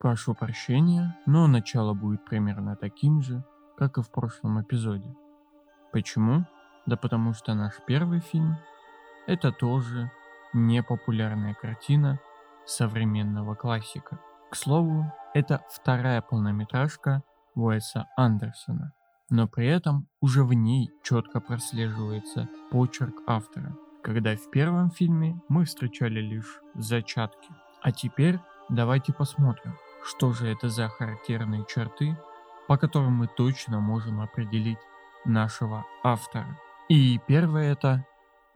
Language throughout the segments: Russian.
Прошу прощения, но начало будет примерно таким же, как и в прошлом эпизоде. Почему? Да потому что наш первый фильм – это тоже непопулярная картина современного классика. К слову, это вторая полнометражка Уэса Андерсона, но при этом уже в ней четко прослеживается почерк автора, когда в первом фильме мы встречали лишь зачатки. А теперь давайте посмотрим, что же это за характерные черты, по которым мы точно можем определить нашего автора. И первое это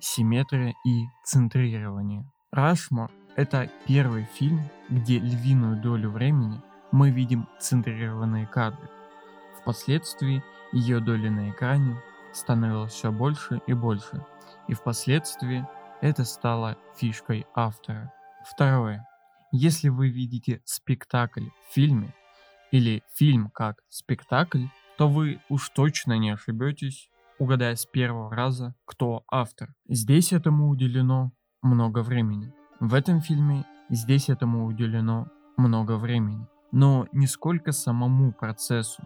симметрия и центрирование. Рашмор – это первый фильм, где львиную долю времени мы видим центрированные кадры. Впоследствии ее доля на экране становилась все больше и больше, и впоследствии это стало фишкой автора. Второе. Если вы видите спектакль в фильме или фильм как спектакль, то вы уж точно не ошибетесь, угадая с первого раза, кто автор. Здесь этому уделено много времени. В этом фильме здесь этому уделено много времени. Но не сколько самому процессу,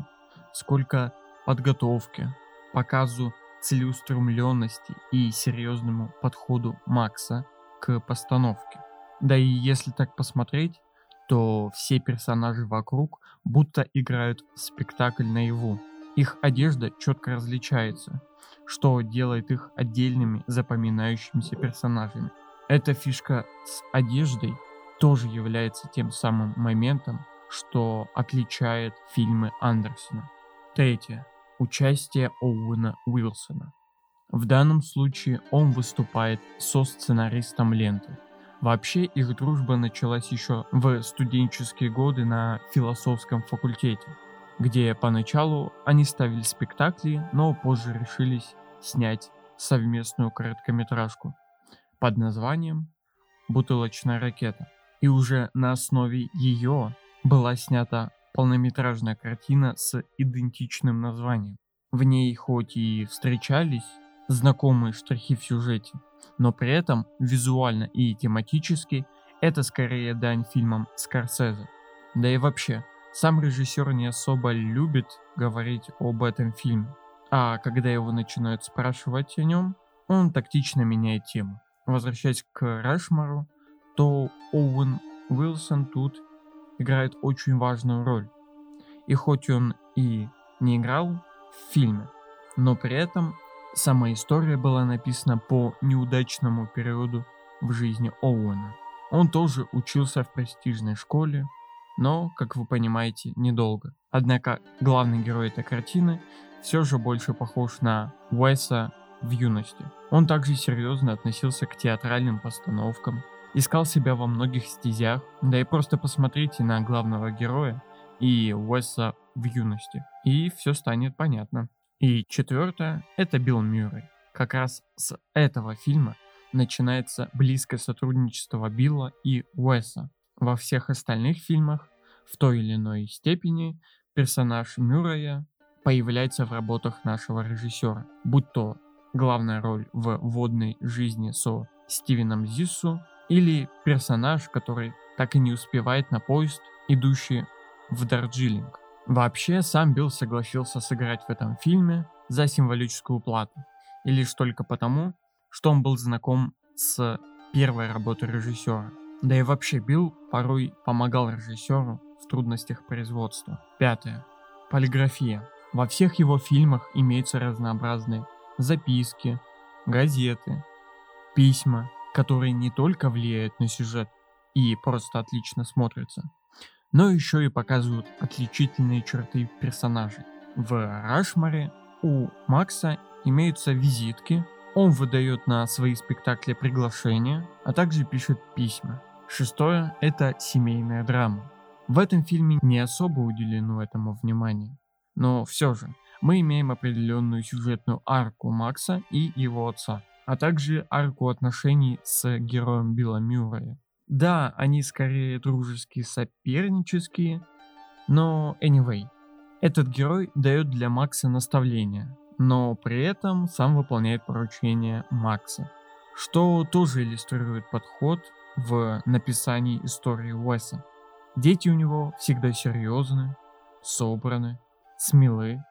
сколько подготовке, показу целеустремленности и серьезному подходу Макса к постановке. Да и если так посмотреть, то все персонажи вокруг будто играют спектакль наяву. Их одежда четко различается, что делает их отдельными запоминающимися персонажами. Эта фишка с одеждой тоже является тем самым моментом, что отличает фильмы Андерсона. Третье. Участие Оуэна Уилсона. В данном случае он выступает со сценаристом ленты. Вообще их дружба началась еще в студенческие годы на философском факультете, где поначалу они ставили спектакли, но позже решились снять совместную короткометражку под названием «Бутылочная ракета». И уже на основе ее была снята полнометражная картина с идентичным названием. В ней хоть и встречались знакомые штрихи в сюжете, но при этом визуально и тематически это скорее дань фильмам Скорсезе. Да и вообще, сам режиссер не особо любит говорить об этом фильме, а когда его начинают спрашивать о нем, он тактично меняет тему. Возвращаясь к Рашмару, то Оуэн Уилсон тут играет очень важную роль. И хоть он и не играл в фильме, но при этом сама история была написана по неудачному периоду в жизни Оуэна. Он тоже учился в престижной школе, но, как вы понимаете, недолго. Однако главный герой этой картины все же больше похож на Уэса в юности. Он также серьезно относился к театральным постановкам, искал себя во многих стезях, да и просто посмотрите на главного героя и Уэса в юности, и все станет понятно. И четвертое – это Билл Мюррей. Как раз с этого фильма начинается близкое сотрудничество Билла и Уэса. Во всех остальных фильмах в той или иной степени персонаж Мюррея появляется в работах нашего режиссера, будь то главная роль в «Водной жизни» со Стивеном Зиссу или персонаж, который так и не успевает на поезд, идущий в Дарджилинг. Вообще, сам Билл согласился сыграть в этом фильме за символическую плату, и лишь только потому, что он был знаком с первой работой режиссера. Да и вообще Билл порой помогал режиссеру в трудностях производства. Пятое. Полиграфия. Во всех его фильмах имеются разнообразные записки, газеты, письма, которые не только влияют на сюжет и просто отлично смотрятся, но еще и показывают отличительные черты персонажей. В Рашмаре у Макса имеются визитки, он выдает на свои спектакли приглашения, а также пишет письма. Шестое – это семейная драма. В этом фильме не особо уделено этому внимание, но все же мы имеем определенную сюжетную арку Макса и его отца, а также арку отношений с героем Билла Мюррея. Да, они скорее дружеские, сопернические, но anyway. Этот герой дает для Макса наставления, но при этом сам выполняет поручения Макса, что тоже иллюстрирует подход в написании истории Уэса. Дети у него всегда серьезны, собраны, смелы,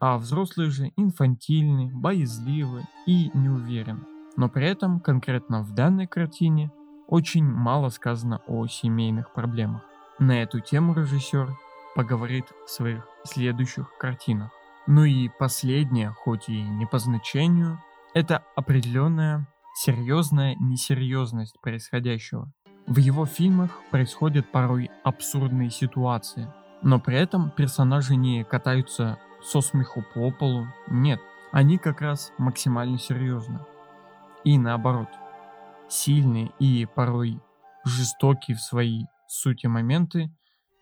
а взрослые же инфантильны, боязливы и неуверены. Но при этом конкретно в данной картине очень мало сказано о семейных проблемах. На эту тему режиссер поговорит в своих следующих картинах. Ну и последнее, хоть и не по значению, это определенная серьезная несерьезность происходящего. В его фильмах происходят порой абсурдные ситуации, но при этом персонажи не катаются со смеху по полу, нет, они как раз максимально серьезны. И наоборот, сильные и порой жестокие в своей сути моменты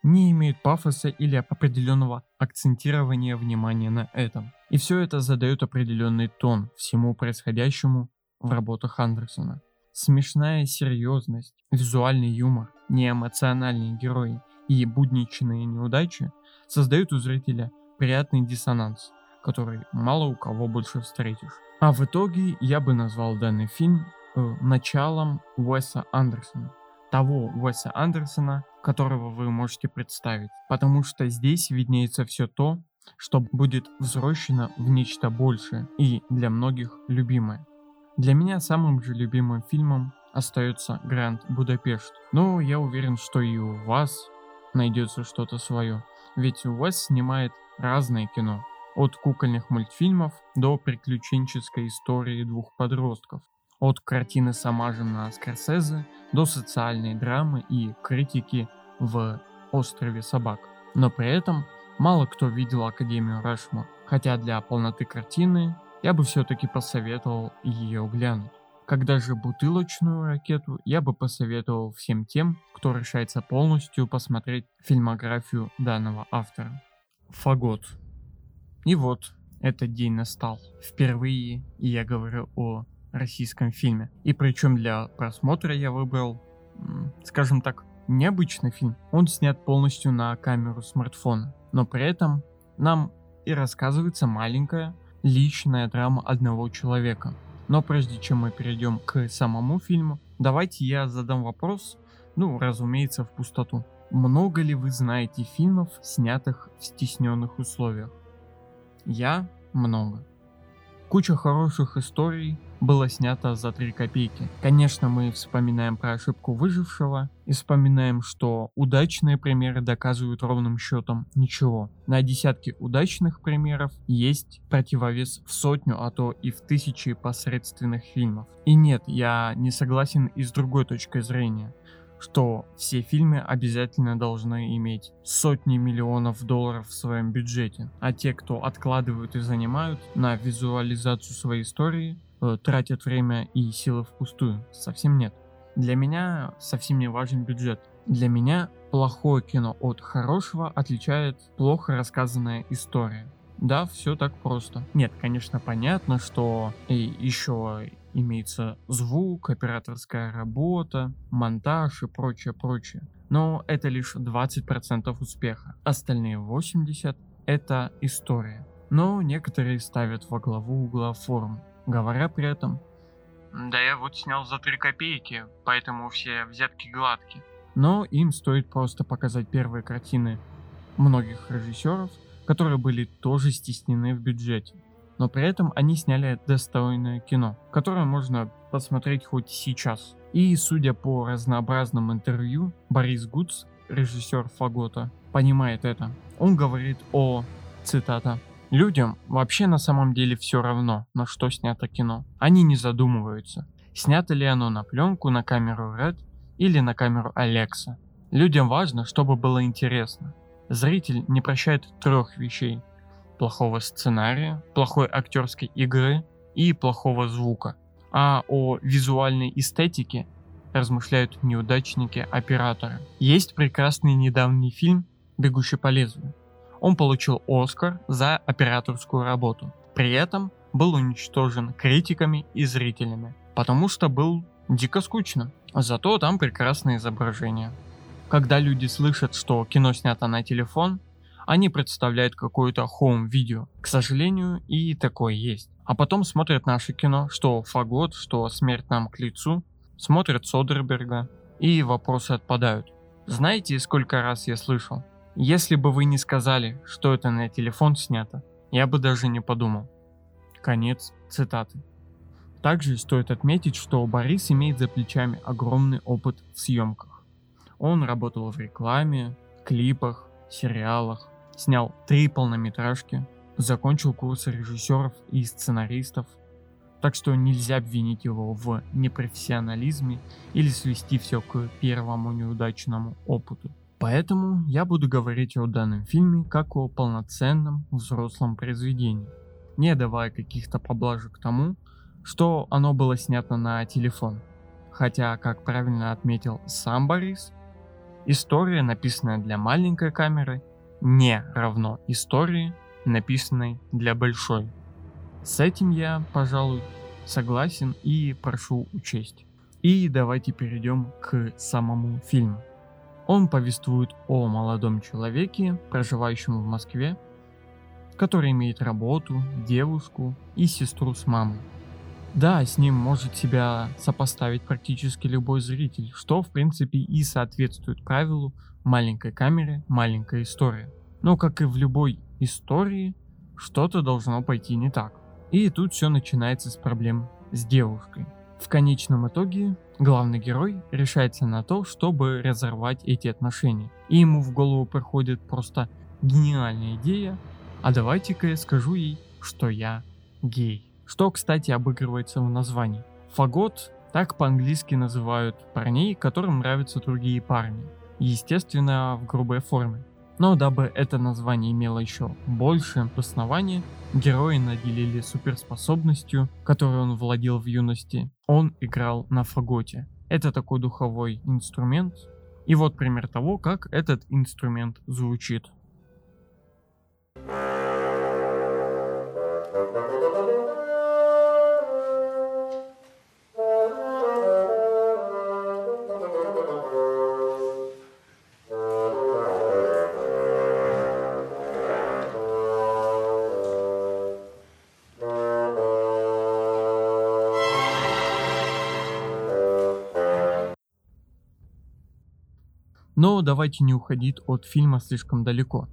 не имеют пафоса или определенного акцентирования внимания на этом. И все это задает определенный тон всему происходящему в работах Андерсона. Смешная серьезность, визуальный юмор, неэмоциональные герои и будничные неудачи создают у зрителя приятный диссонанс, который мало у кого больше встретишь. А в итоге я бы назвал данный фильм началом Уэса Андерсона. Того Уэса Андерсона, которого вы можете представить. Потому что здесь виднеется все то, что будет взрощено в нечто большее и для многих любимое. Для меня самым же любимым фильмом остается Гранд Будапешт. Но я уверен, что и у вас найдется что-то свое. Ведь Уэс снимает разное кино. От кукольных мультфильмов до приключенческой истории двух подростков. От картины с омажем на Скорсезе до социальной драмы и критики в «Острове собак». Но при этом мало кто видел Академию Рашмор, хотя для полноты картины я бы все-таки посоветовал ее глянуть. Когда же бутылочную ракету я бы посоветовал всем тем, кто решается полностью посмотреть фильмографию данного автора. Фагот. И вот, этот день настал. Впервые я говорю о российском фильме. И причем для просмотра я выбрал, скажем так, необычный фильм. Он снят полностью на камеру смартфона, но при этом нам и рассказывается маленькая личная драма одного человека. Но прежде чем мы перейдем к самому фильму, давайте я задам вопрос, ну, разумеется, в пустоту. Много ли вы знаете фильмов, снятых в стесненных условиях? Я много. Куча хороших историй было снято за 3 копейки. Конечно, мы вспоминаем про ошибку выжившего и вспоминаем, что удачные примеры доказывают ровным счетом ничего. На десятки удачных примеров есть противовес в сотню, а то и в тысячи посредственных фильмов. И нет, я не согласен и с другой точкой зрения что все фильмы обязательно должны иметь сотни миллионов долларов в своем бюджете, а те, кто откладывают и занимают на визуализацию своей истории, э, тратят время и силы впустую. Совсем нет. Для меня совсем не важен бюджет. Для меня плохое кино от хорошего отличает плохо рассказанная история. Да, все так просто. Нет, конечно, понятно, что еще имеется звук, операторская работа, монтаж и прочее, прочее. Но это лишь 20% успеха. Остальные 80% это история. Но некоторые ставят во главу угла форму, говоря при этом «Да я вот снял за 3 копейки, поэтому все взятки гладкие». Но им стоит просто показать первые картины многих режиссеров, которые были тоже стеснены в бюджете но при этом они сняли достойное кино, которое можно посмотреть хоть сейчас. И судя по разнообразным интервью, Борис Гудс, режиссер Фагота, понимает это. Он говорит о, цитата, Людям вообще на самом деле все равно, на что снято кино. Они не задумываются, снято ли оно на пленку, на камеру Red или на камеру Alexa. Людям важно, чтобы было интересно. Зритель не прощает трех вещей плохого сценария, плохой актерской игры и плохого звука. А о визуальной эстетике размышляют неудачники-операторы. Есть прекрасный недавний фильм «Бегущий по лезвию». Он получил Оскар за операторскую работу. При этом был уничтожен критиками и зрителями, потому что был дико скучно. Зато там прекрасное изображение. Когда люди слышат, что кино снято на телефон, они представляют какое-то хоум-видео. К сожалению, и такое есть. А потом смотрят наше кино, что Фагот, что Смерть нам к лицу, смотрят Содерберга, и вопросы отпадают. Знаете, сколько раз я слышал? Если бы вы не сказали, что это на телефон снято, я бы даже не подумал. Конец цитаты. Также стоит отметить, что Борис имеет за плечами огромный опыт в съемках. Он работал в рекламе, клипах, сериалах, снял три полнометражки, закончил курсы режиссеров и сценаристов, так что нельзя обвинить его в непрофессионализме или свести все к первому неудачному опыту. Поэтому я буду говорить о данном фильме как о полноценном взрослом произведении, не давая каких-то поблажек тому, что оно было снято на телефон. Хотя, как правильно отметил сам Борис, история, написанная для маленькой камеры, не равно истории, написанной для большой. С этим я, пожалуй, согласен и прошу учесть. И давайте перейдем к самому фильму. Он повествует о молодом человеке, проживающем в Москве, который имеет работу, девушку и сестру с мамой. Да, с ним может себя сопоставить практически любой зритель, что в принципе и соответствует правилу маленькой камеры, маленькая история. Но как и в любой истории, что-то должно пойти не так. И тут все начинается с проблем с девушкой. В конечном итоге главный герой решается на то, чтобы разорвать эти отношения. И ему в голову приходит просто гениальная идея, а давайте-ка я скажу ей, что я гей. Что, кстати, обыгрывается в названии. Фагот так по-английски называют парней, которым нравятся другие парни. Естественно, в грубой форме. Но дабы это название имело еще больше основания, герои наделили суперспособностью, которой он владел в юности. Он играл на фаготе. Это такой духовой инструмент. И вот пример того, как этот инструмент звучит. Давайте не уходить от фильма слишком далеко.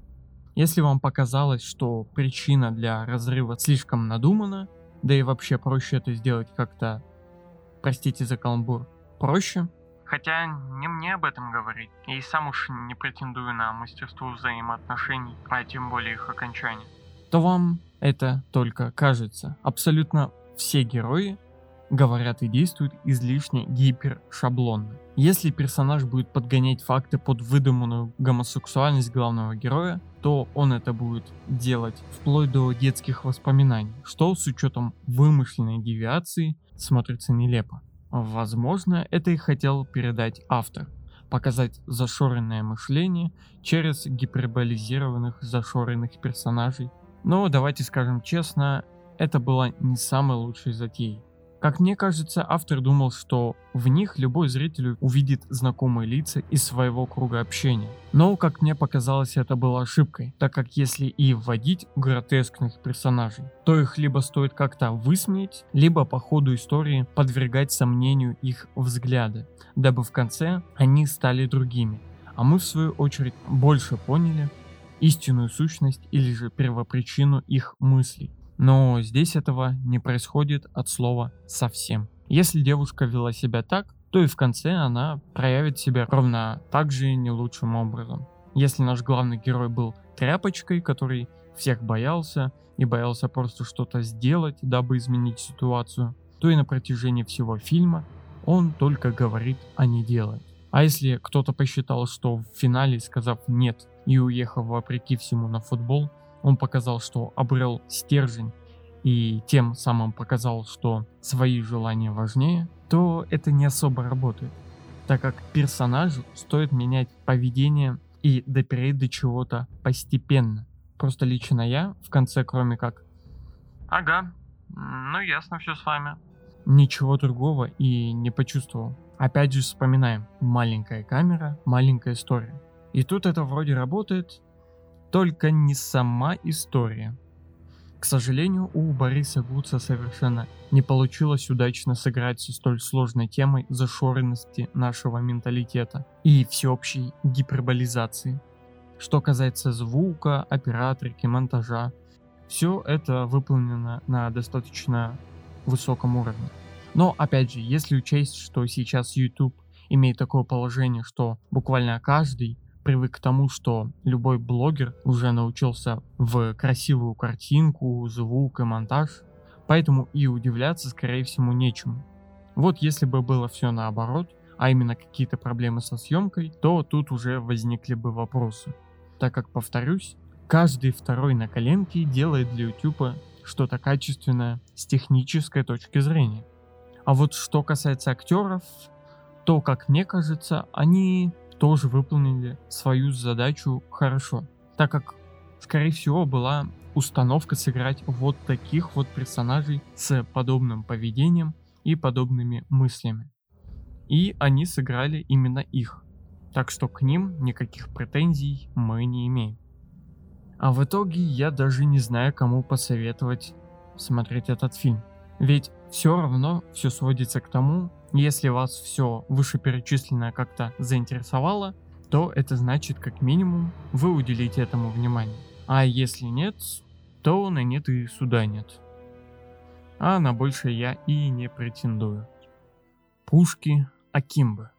Если вам показалось, что причина для разрыва слишком надумана, да и вообще проще это сделать как-то, простите за каламбур, проще, Хотя не мне об этом говорить. И сам уж не претендую на мастерство взаимоотношений, а тем более их окончания. То вам это только кажется. Абсолютно все герои говорят и действуют излишне гипершаблонно. Если персонаж будет подгонять факты под выдуманную гомосексуальность главного героя, то он это будет делать вплоть до детских воспоминаний, что с учетом вымышленной девиации смотрится нелепо. Возможно, это и хотел передать автор, показать зашоренное мышление через гиперболизированных зашоренных персонажей. Но давайте скажем честно, это была не самой лучшей затеей. Как мне кажется, автор думал, что в них любой зритель увидит знакомые лица из своего круга общения. Но, как мне показалось, это было ошибкой, так как если и вводить гротескных персонажей, то их либо стоит как-то высмеять, либо по ходу истории подвергать сомнению их взгляды, дабы в конце они стали другими. А мы в свою очередь больше поняли истинную сущность или же первопричину их мыслей. Но здесь этого не происходит от слова совсем. Если девушка вела себя так, то и в конце она проявит себя ровно так же не лучшим образом. Если наш главный герой был тряпочкой, который всех боялся и боялся просто что-то сделать, дабы изменить ситуацию, то и на протяжении всего фильма он только говорит, а не делает. А если кто-то посчитал, что в финале, сказав «нет» и уехав вопреки всему на футбол, он показал, что обрел стержень и тем самым показал, что свои желания важнее, то это не особо работает, так как персонажу стоит менять поведение и допереть до чего-то постепенно. Просто лично я в конце, кроме как «Ага, ну ясно все с вами», ничего другого и не почувствовал. Опять же вспоминаем, маленькая камера, маленькая история. И тут это вроде работает, только не сама история. К сожалению, у Бориса Гуца совершенно не получилось удачно сыграть со столь сложной темой зашоренности нашего менталитета и всеобщей гиперболизации. Что касается звука, операторики, монтажа, все это выполнено на достаточно высоком уровне. Но опять же, если учесть, что сейчас YouTube имеет такое положение, что буквально каждый привык к тому, что любой блогер уже научился в красивую картинку, звук и монтаж, поэтому и удивляться, скорее всего, нечему. Вот если бы было все наоборот, а именно какие-то проблемы со съемкой, то тут уже возникли бы вопросы. Так как, повторюсь, каждый второй на коленке делает для YouTube что-то качественное с технической точки зрения. А вот что касается актеров, то, как мне кажется, они тоже выполнили свою задачу хорошо, так как, скорее всего, была установка сыграть вот таких вот персонажей с подобным поведением и подобными мыслями. И они сыграли именно их. Так что к ним никаких претензий мы не имеем. А в итоге я даже не знаю, кому посоветовать смотреть этот фильм. Ведь все равно все сводится к тому, если вас все вышеперечисленное как-то заинтересовало, то это значит как минимум вы уделите этому внимание. А если нет, то на нет и суда нет. А на больше я и не претендую. Пушки Акимбы.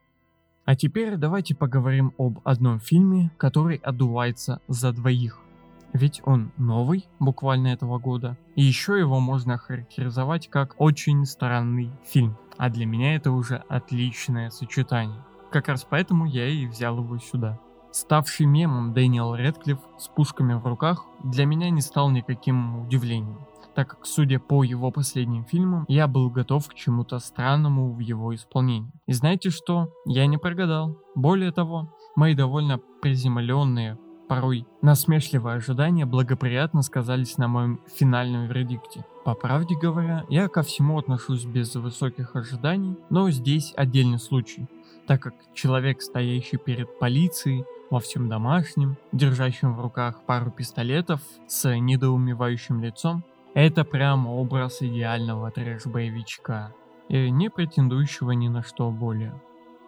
А теперь давайте поговорим об одном фильме, который отдувается за двоих. Ведь он новый, буквально этого года, и еще его можно характеризовать как очень странный фильм. А для меня это уже отличное сочетание. Как раз поэтому я и взял его сюда. Ставший мемом Дэниел Редклифф с пушками в руках для меня не стал никаким удивлением, так как, судя по его последним фильмам, я был готов к чему-то странному в его исполнении. И знаете что? Я не прогадал. Более того, мои довольно приземленные, порой насмешливые ожидания благоприятно сказались на моем финальном вердикте. По правде говоря, я ко всему отношусь без высоких ожиданий, но здесь отдельный случай, так как человек, стоящий перед полицией, во всем домашнем, держащим в руках пару пистолетов с недоумевающим лицом, это прям образ идеального трэш-боевичка, и не претендующего ни на что более.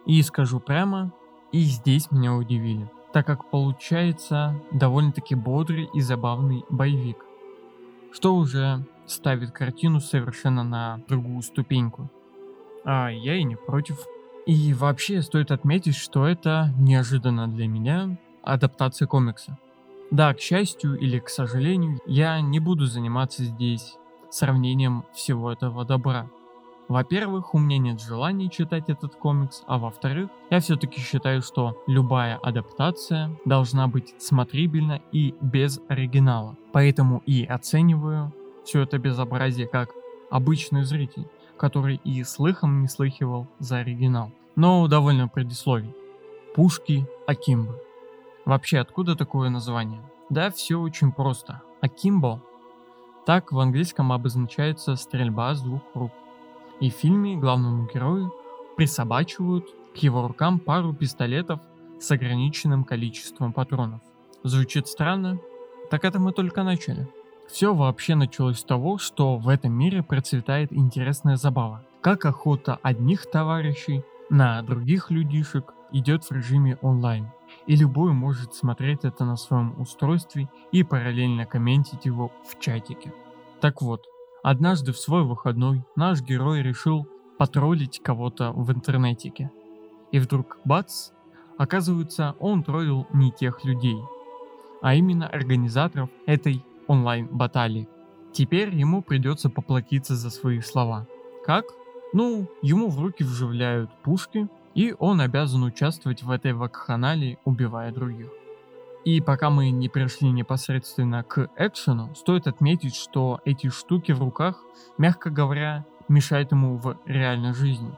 И скажу прямо, и здесь меня удивили так как получается довольно-таки бодрый и забавный боевик, что уже ставит картину совершенно на другую ступеньку. А я и не против. И вообще стоит отметить, что это неожиданно для меня адаптация комикса. Да, к счастью или к сожалению, я не буду заниматься здесь сравнением всего этого добра. Во-первых, у меня нет желания читать этот комикс, а во-вторых, я все-таки считаю, что любая адаптация должна быть смотрибельна и без оригинала. Поэтому и оцениваю все это безобразие как обычный зритель, который и слыхом не слыхивал за оригинал. Но довольно предисловий. Пушки Акимбы. Вообще, откуда такое название? Да, все очень просто. Акимбо так в английском обозначается стрельба с двух рук. И в фильме главному герою присобачивают к его рукам пару пистолетов с ограниченным количеством патронов. Звучит странно? Так это мы только начали. Все вообще началось с того, что в этом мире процветает интересная забава. Как охота одних товарищей на других людишек идет в режиме онлайн. И любой может смотреть это на своем устройстве и параллельно комментить его в чатике. Так вот, Однажды в свой выходной наш герой решил потроллить кого-то в интернетике. И вдруг бац, оказывается, он троллил не тех людей, а именно организаторов этой онлайн-баталии. Теперь ему придется поплатиться за свои слова. Как? Ну, ему в руки вживляют пушки, и он обязан участвовать в этой вакханалии, убивая других. И пока мы не перешли непосредственно к экшену, стоит отметить, что эти штуки в руках, мягко говоря, мешают ему в реальной жизни.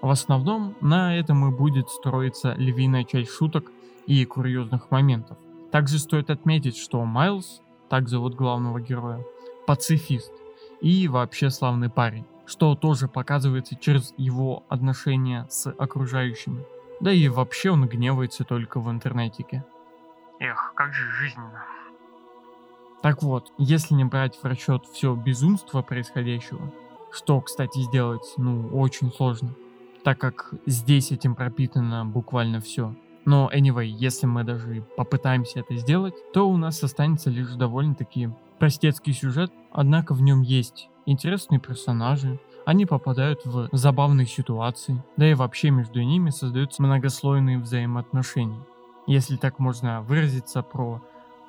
В основном на этом и будет строиться львиная часть шуток и курьезных моментов. Также стоит отметить, что Майлз, так зовут главного героя, пацифист и вообще славный парень, что тоже показывается через его отношения с окружающими. Да и вообще он гневается только в интернетике. Эх, как же жизненно. Так вот, если не брать в расчет все безумство происходящего, что, кстати, сделать, ну, очень сложно, так как здесь этим пропитано буквально все. Но, anyway, если мы даже попытаемся это сделать, то у нас останется лишь довольно-таки простецкий сюжет, однако в нем есть интересные персонажи, они попадают в забавные ситуации, да и вообще между ними создаются многослойные взаимоотношения. Если так можно выразиться про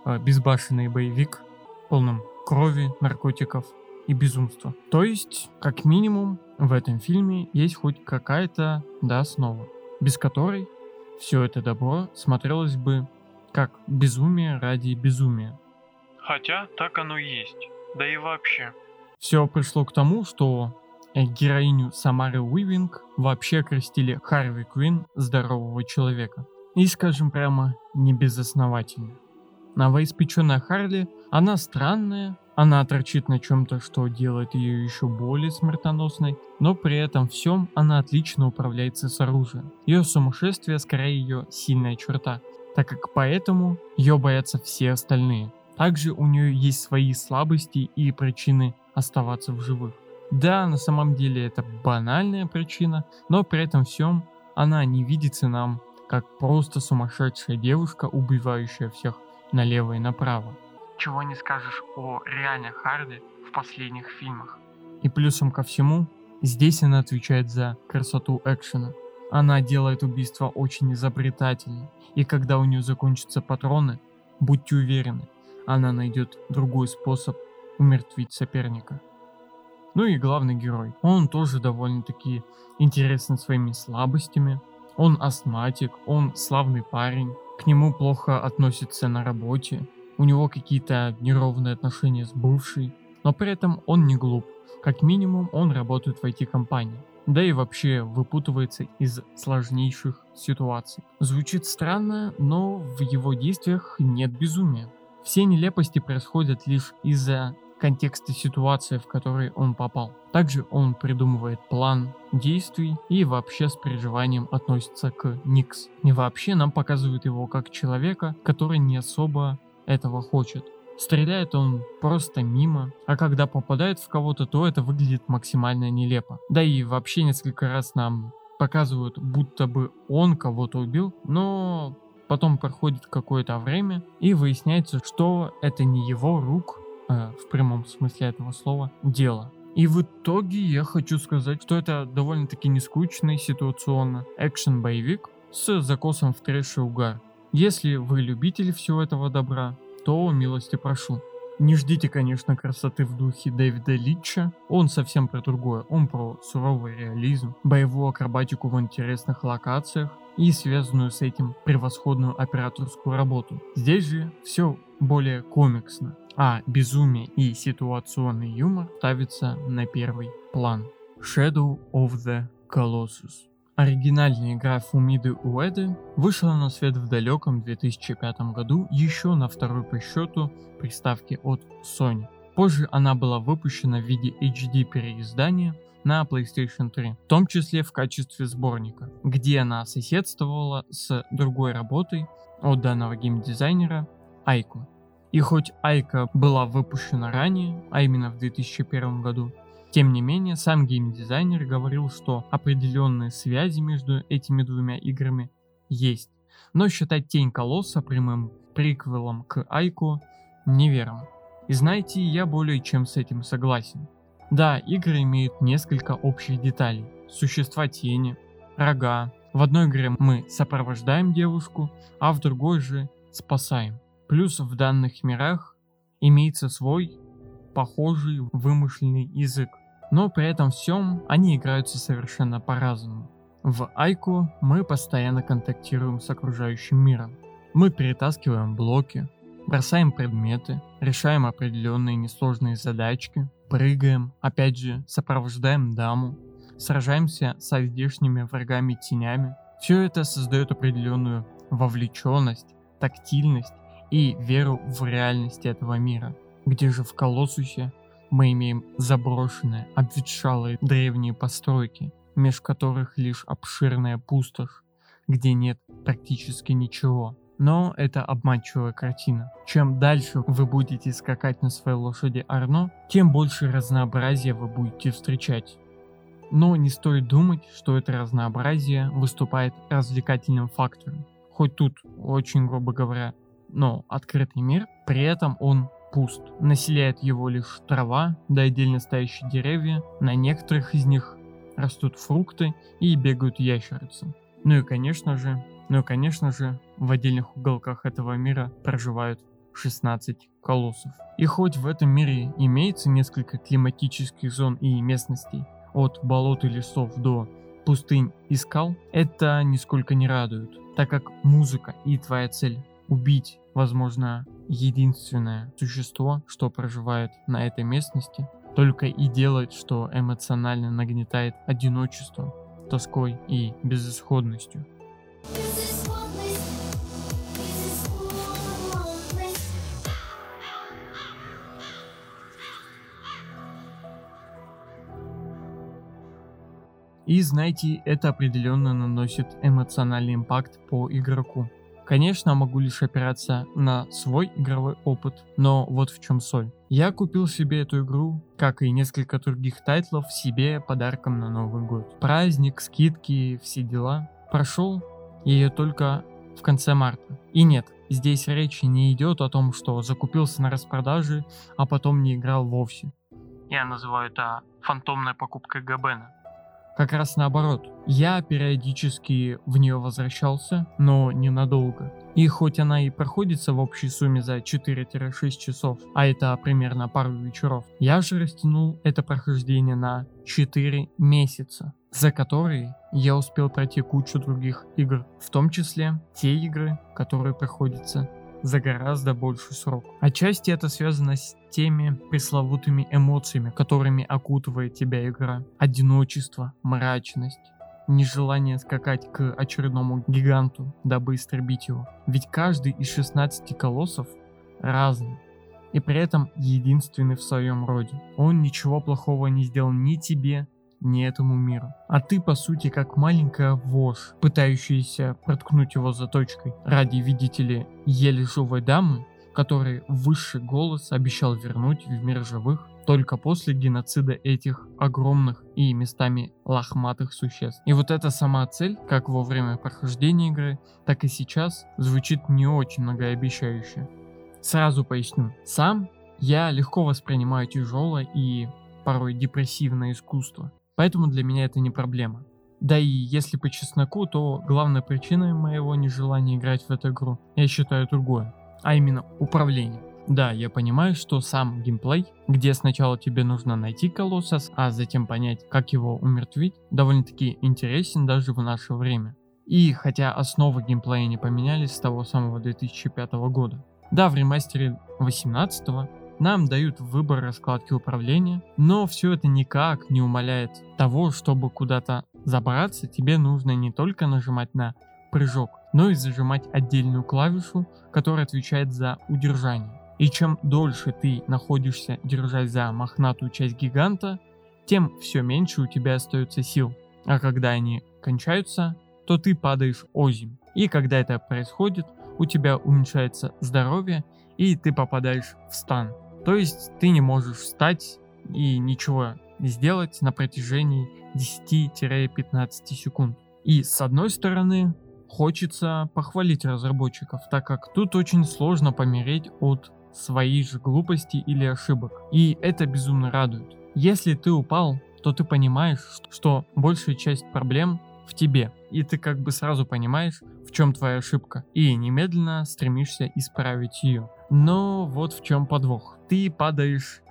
э, безбашенный боевик, полном крови, наркотиков и безумства. То есть, как минимум, в этом фильме есть хоть какая-то, да, основа, без которой все это добро смотрелось бы как безумие ради безумия. Хотя так оно и есть. Да и вообще. Все пришло к тому, что э, героиню Самары Уивинг вообще окрестили Харви Квин здорового человека. И, скажем прямо, не безосновательно. Новоиспеченная Харли, она странная, она торчит на чем-то, что делает ее еще более смертоносной, но при этом всем она отлично управляется с оружием. Ее сумасшествие скорее ее сильная черта, так как поэтому ее боятся все остальные. Также у нее есть свои слабости и причины оставаться в живых. Да, на самом деле это банальная причина, но при этом всем она не видится нам как просто сумасшедшая девушка, убивающая всех налево и направо. Чего не скажешь о реальной Харди в последних фильмах. И плюсом ко всему, здесь она отвечает за красоту экшена. Она делает убийство очень изобретательно, и когда у нее закончатся патроны, будьте уверены, она найдет другой способ умертвить соперника. Ну и главный герой. Он тоже довольно-таки интересен своими слабостями. Он астматик, он славный парень, к нему плохо относятся на работе, у него какие-то неровные отношения с бывшей, но при этом он не глуп. Как минимум он работает в IT-компании. Да и вообще выпутывается из сложнейших ситуаций. Звучит странно, но в его действиях нет безумия. Все нелепости происходят лишь из-за контекста ситуации, в которой он попал. Также он придумывает план действий и вообще с переживанием относится к Никс. И вообще нам показывают его как человека, который не особо этого хочет. Стреляет он просто мимо, а когда попадает в кого-то, то это выглядит максимально нелепо. Да и вообще несколько раз нам показывают, будто бы он кого-то убил, но потом проходит какое-то время и выясняется, что это не его рук, э, в прямом смысле этого слова, дело. И в итоге я хочу сказать, что это довольно-таки нескучный ситуационно экшен-боевик с закосом в трэш и угар. Если вы любитель всего этого добра, то милости прошу. Не ждите, конечно, красоты в духе Дэвида Литча. Он совсем про другое. Он про суровый реализм, боевую акробатику в интересных локациях и связанную с этим превосходную операторскую работу. Здесь же все более комиксно, а безумие и ситуационный юмор ставятся на первый план. Shadow of the Colossus. Оригинальная игра Фумиды Уэды вышла на свет в далеком 2005 году еще на второй по счету приставке от Sony. Позже она была выпущена в виде HD переиздания на PlayStation 3, в том числе в качестве сборника, где она соседствовала с другой работой от данного геймдизайнера Айку. И хоть Айка была выпущена ранее, а именно в 2001 году, тем не менее, сам геймдизайнер говорил, что определенные связи между этими двумя играми есть. Но считать Тень Колосса прямым приквелом к Айку неверно. И знаете, я более чем с этим согласен. Да, игры имеют несколько общих деталей. Существа тени, рога. В одной игре мы сопровождаем девушку, а в другой же спасаем. Плюс в данных мирах имеется свой похожий вымышленный язык. Но при этом всем они играются совершенно по-разному. В Айку мы постоянно контактируем с окружающим миром. Мы перетаскиваем блоки, бросаем предметы, решаем определенные несложные задачки, прыгаем, опять же, сопровождаем даму, сражаемся со здешними врагами тенями. Все это создает определенную вовлеченность, тактильность и веру в реальность этого мира. Где же в Колоссусе мы имеем заброшенные, обветшалые древние постройки, меж которых лишь обширная пустошь, где нет практически ничего. Но это обманчивая картина. Чем дальше вы будете скакать на своей лошади Арно, тем больше разнообразия вы будете встречать. Но не стоит думать, что это разнообразие выступает развлекательным фактором. Хоть тут, очень грубо говоря, но открытый мир, при этом он пуст. Населяет его лишь трава, да отдельно стоящие деревья. На некоторых из них растут фрукты и бегают ящерицы. Ну и конечно же, ну и конечно же, в отдельных уголках этого мира проживают 16 колоссов. И хоть в этом мире имеется несколько климатических зон и местностей, от болот и лесов до пустынь и скал, это нисколько не радует, так как музыка и твоя цель убить, возможно, единственное существо, что проживает на этой местности, только и делает, что эмоционально нагнетает одиночеством, тоской и безысходностью. И знаете, это определенно наносит эмоциональный импакт по игроку. Конечно, могу лишь опираться на свой игровой опыт, но вот в чем соль. Я купил себе эту игру, как и несколько других тайтлов, себе подарком на Новый год. Праздник, скидки, все дела. Прошел ее только в конце марта. И нет, здесь речи не идет о том, что закупился на распродаже, а потом не играл вовсе. Я называю это фантомной покупкой Габена. Как раз наоборот. Я периодически в нее возвращался, но ненадолго. И хоть она и проходится в общей сумме за 4-6 часов, а это примерно пару вечеров, я же растянул это прохождение на 4 месяца, за которые я успел пройти кучу других игр, в том числе те игры, которые проходятся за гораздо больший срок. Отчасти это связано с теми пресловутыми эмоциями, которыми окутывает тебя игра. Одиночество, мрачность, нежелание скакать к очередному гиганту, дабы истребить его. Ведь каждый из 16 колоссов разный. И при этом единственный в своем роде. Он ничего плохого не сделал ни тебе, не этому миру. А ты, по сути, как маленькая вошь, пытающаяся проткнуть его заточкой ради, видите ли, еле живой дамы, который высший голос обещал вернуть в мир живых только после геноцида этих огромных и местами лохматых существ. И вот эта сама цель, как во время прохождения игры, так и сейчас, звучит не очень многообещающе. Сразу поясню. Сам я легко воспринимаю тяжелое и порой депрессивное искусство. Поэтому для меня это не проблема. Да и если по чесноку, то главной причиной моего нежелания играть в эту игру я считаю другое, а именно управление. Да, я понимаю, что сам геймплей, где сначала тебе нужно найти колоссос, а затем понять, как его умертвить, довольно-таки интересен даже в наше время. И хотя основы геймплея не поменялись с того самого 2005 года. Да, в ремастере 18 нам дают выбор раскладки управления, но все это никак не умаляет того, чтобы куда-то забраться, тебе нужно не только нажимать на прыжок, но и зажимать отдельную клавишу, которая отвечает за удержание. И чем дольше ты находишься, держась за мохнатую часть гиганта, тем все меньше у тебя остается сил. А когда они кончаются, то ты падаешь озим. И когда это происходит, у тебя уменьшается здоровье, и ты попадаешь в стан. То есть ты не можешь встать и ничего сделать на протяжении 10-15 секунд. И с одной стороны, хочется похвалить разработчиков, так как тут очень сложно помереть от своей же глупости или ошибок. И это безумно радует. Если ты упал, то ты понимаешь, что большая часть проблем в тебе. И ты как бы сразу понимаешь, в чем твоя ошибка. И немедленно стремишься исправить ее. Но вот в чем подвох. Ты падаешь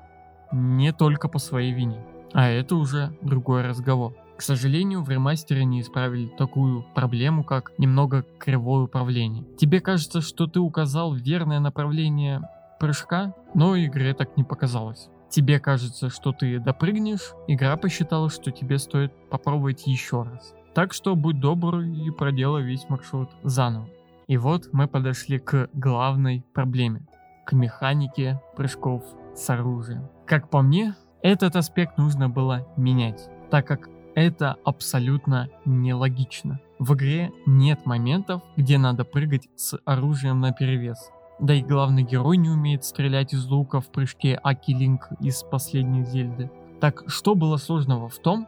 не только по своей вине. А это уже другой разговор. К сожалению, в ремастере не исправили такую проблему, как немного кривое управление. Тебе кажется, что ты указал верное направление прыжка, но игре так не показалось. Тебе кажется, что ты допрыгнешь, игра посчитала, что тебе стоит попробовать еще раз. Так что будь добр и проделай весь маршрут заново. И вот мы подошли к главной проблеме, к механике прыжков с оружием. Как по мне, этот аспект нужно было менять, так как это абсолютно нелогично. В игре нет моментов, где надо прыгать с оружием на перевес. Да и главный герой не умеет стрелять из лука в прыжке Аки Линк из последней Зельды. Так что было сложного в том,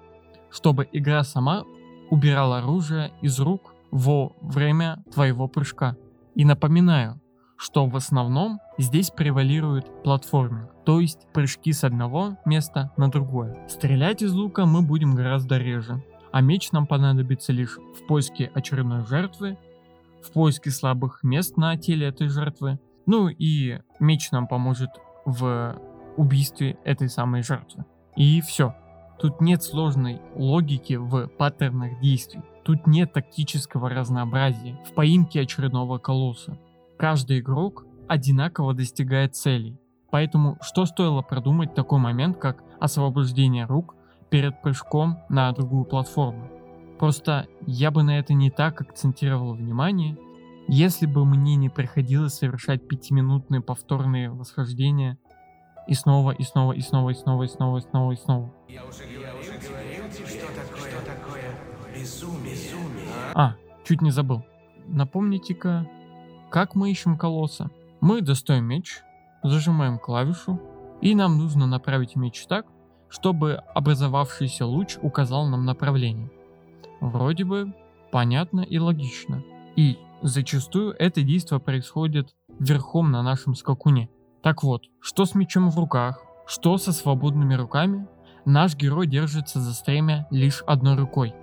чтобы игра сама убирала оружие из рук во время твоего прыжка? И напоминаю, что в основном здесь превалирует платформинг, то есть прыжки с одного места на другое. Стрелять из лука мы будем гораздо реже, а меч нам понадобится лишь в поиске очередной жертвы, в поиске слабых мест на теле этой жертвы, ну и меч нам поможет в убийстве этой самой жертвы. И все. Тут нет сложной логики в паттернах действий. Тут нет тактического разнообразия в поимке очередного колосса каждый игрок одинаково достигает целей. Поэтому что стоило продумать такой момент, как освобождение рук перед прыжком на другую платформу? Просто я бы на это не так акцентировал внимание, если бы мне не приходилось совершать пятиминутные повторные восхождения и снова, и снова, и снова, и снова, и снова, и снова, и снова. Я уже, говорил тебе, что такое, такое безумие. безумие. А, чуть не забыл. Напомните-ка, как мы ищем колосса? Мы достаем меч, зажимаем клавишу, и нам нужно направить меч так, чтобы образовавшийся луч указал нам направление. Вроде бы понятно и логично. И зачастую это действие происходит верхом на нашем скакуне. Так вот, что с мечом в руках, что со свободными руками, наш герой держится за стремя лишь одной рукой.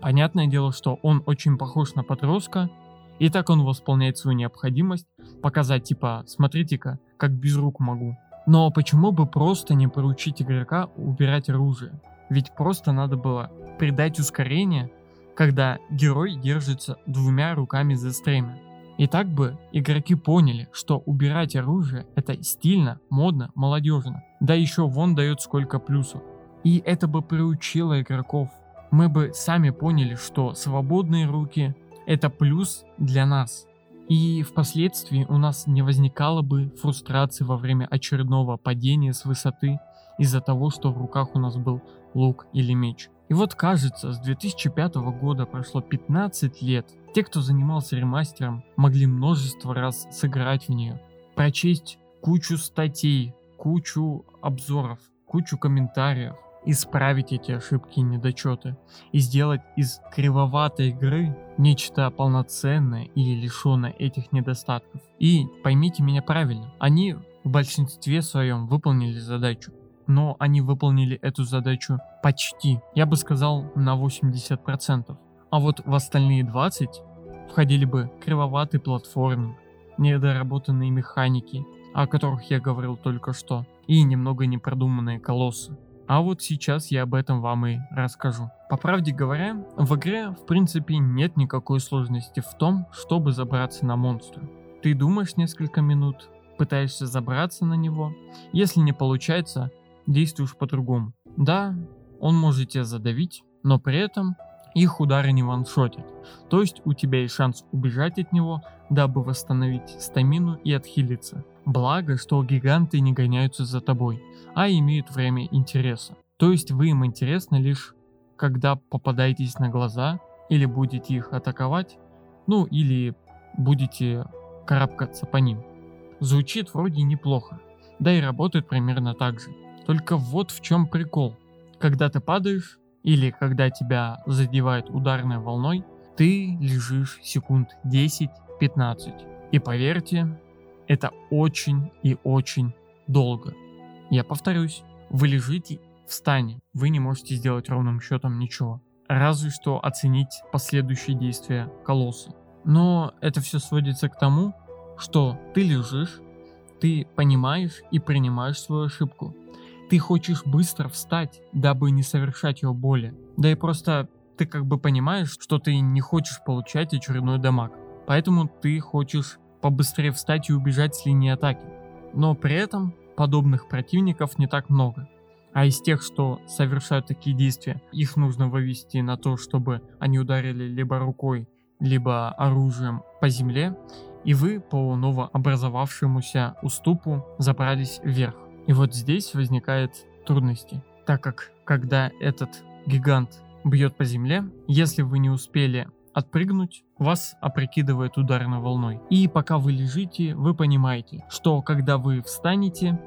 Понятное дело, что он очень похож на подростка, и так он восполняет свою необходимость показать типа «смотрите-ка, как без рук могу». Но почему бы просто не поручить игрока убирать оружие? Ведь просто надо было придать ускорение, когда герой держится двумя руками за стремя. И так бы игроки поняли, что убирать оружие это стильно, модно, молодежно. Да еще вон дает сколько плюсов. И это бы приучило игроков. Мы бы сами поняли, что свободные руки это плюс для нас. И впоследствии у нас не возникало бы фрустрации во время очередного падения с высоты из-за того, что в руках у нас был лук или меч. И вот кажется, с 2005 года прошло 15 лет. Те, кто занимался ремастером, могли множество раз сыграть в нее, прочесть кучу статей, кучу обзоров, кучу комментариев, исправить эти ошибки и недочеты и сделать из кривоватой игры нечто полноценное или лишенное этих недостатков. И поймите меня правильно, они в большинстве своем выполнили задачу, но они выполнили эту задачу почти, я бы сказал, на 80%. А вот в остальные 20 входили бы кривоватый платформинг, недоработанные механики, о которых я говорил только что, и немного непродуманные колоссы. А вот сейчас я об этом вам и расскажу. По правде говоря, в игре в принципе нет никакой сложности в том, чтобы забраться на монстра. Ты думаешь несколько минут, пытаешься забраться на него, если не получается, действуешь по-другому. Да, он может тебя задавить, но при этом их удары не ваншотят. То есть у тебя есть шанс убежать от него, дабы восстановить стамину и отхилиться. Благо, что гиганты не гоняются за тобой, а имеют время интереса. То есть вы им интересны лишь когда попадаетесь на глаза или будете их атаковать, ну или будете карабкаться по ним. Звучит вроде неплохо, да и работает примерно так же. Только вот в чем прикол. Когда ты падаешь, или когда тебя задевает ударной волной, ты лежишь секунд 10-15. И поверьте, это очень и очень долго. Я повторюсь, вы лежите в стане, вы не можете сделать ровным счетом ничего. Разве что оценить последующие действия колосса. Но это все сводится к тому, что ты лежишь, ты понимаешь и принимаешь свою ошибку. Ты хочешь быстро встать, дабы не совершать ее боли. Да и просто ты как бы понимаешь, что ты не хочешь получать очередной дамаг. Поэтому ты хочешь побыстрее встать и убежать с линии атаки. Но при этом подобных противников не так много. А из тех, что совершают такие действия, их нужно вывести на то, чтобы они ударили либо рукой, либо оружием по земле, и вы по новообразовавшемуся уступу забрались вверх. И вот здесь возникают трудности, так как когда этот гигант бьет по земле. Если вы не успели отпрыгнуть, вас опрокидывает ударной волной. И пока вы лежите, вы понимаете, что когда вы встанете,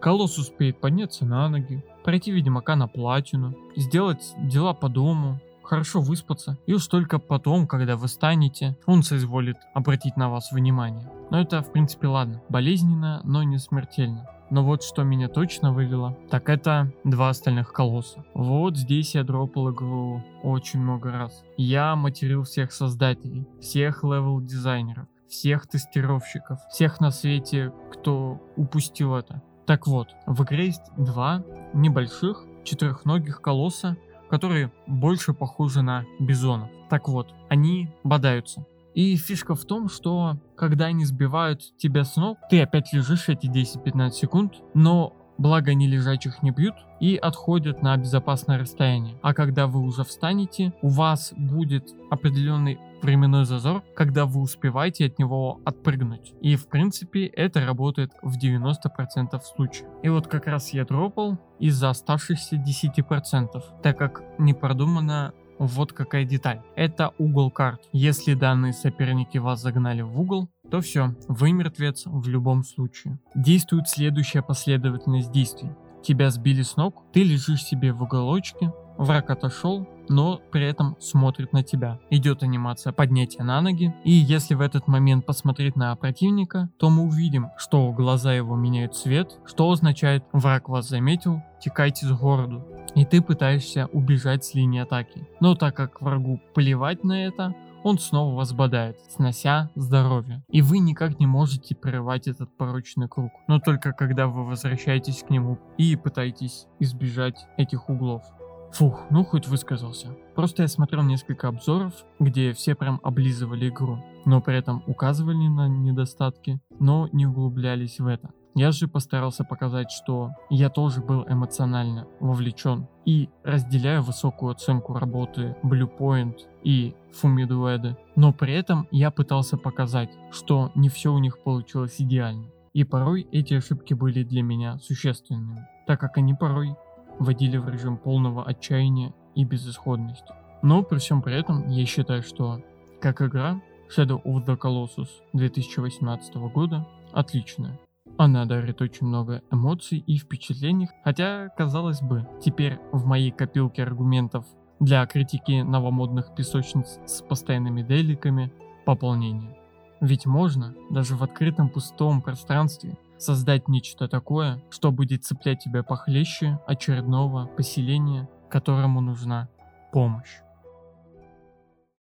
колосс успеет подняться на ноги, пройти Ведьмака на платину, сделать дела по дому, хорошо выспаться, и уж только потом, когда вы станете, он соизволит обратить на вас внимание. Но это, в принципе, ладно. Болезненно, но не смертельно. Но вот что меня точно вывело, так это два остальных колосса. Вот здесь я дропал игру очень много раз. Я материл всех создателей, всех левел-дизайнеров, всех тестировщиков, всех на свете, кто упустил это. Так вот, в игре есть два небольших четырехногих колосса, которые больше похожи на бизонов. Так вот, они бодаются. И фишка в том, что когда они сбивают тебя с ног, ты опять лежишь эти 10-15 секунд, но благо они лежачих не бьют и отходят на безопасное расстояние. А когда вы уже встанете, у вас будет определенный временной зазор, когда вы успеваете от него отпрыгнуть. И в принципе это работает в 90% случаев. И вот как раз я дропал из-за оставшихся 10%, так как не продумано вот какая деталь. Это угол карт. Если данные соперники вас загнали в угол, то все, вы мертвец в любом случае. Действует следующая последовательность действий. Тебя сбили с ног, ты лежишь себе в уголочке, враг отошел, но при этом смотрит на тебя. Идет анимация поднятия на ноги, и если в этот момент посмотреть на противника, то мы увидим, что глаза его меняют цвет, что означает враг вас заметил, текайте с городу. И ты пытаешься убежать с линии атаки. Но так как врагу плевать на это, он снова вас бодает, снося здоровье. И вы никак не можете прерывать этот порочный круг. Но только когда вы возвращаетесь к нему и пытаетесь избежать этих углов. Фух, ну хоть высказался. Просто я смотрел несколько обзоров, где все прям облизывали игру, но при этом указывали на недостатки, но не углублялись в это. Я же постарался показать, что я тоже был эмоционально вовлечен и разделяю высокую оценку работы Bluepoint и Fumiduede, но при этом я пытался показать, что не все у них получилось идеально. И порой эти ошибки были для меня существенными, так как они порой вводили в режим полного отчаяния и безысходности. Но при всем при этом я считаю, что как игра Shadow of the Colossus 2018 года отличная. Она дарит очень много эмоций и впечатлений, хотя, казалось бы, теперь в моей копилке аргументов для критики новомодных песочниц с постоянными деликами пополнение. Ведь можно, даже в открытом пустом пространстве, создать нечто такое, что будет цеплять тебя похлеще очередного поселения, которому нужна помощь.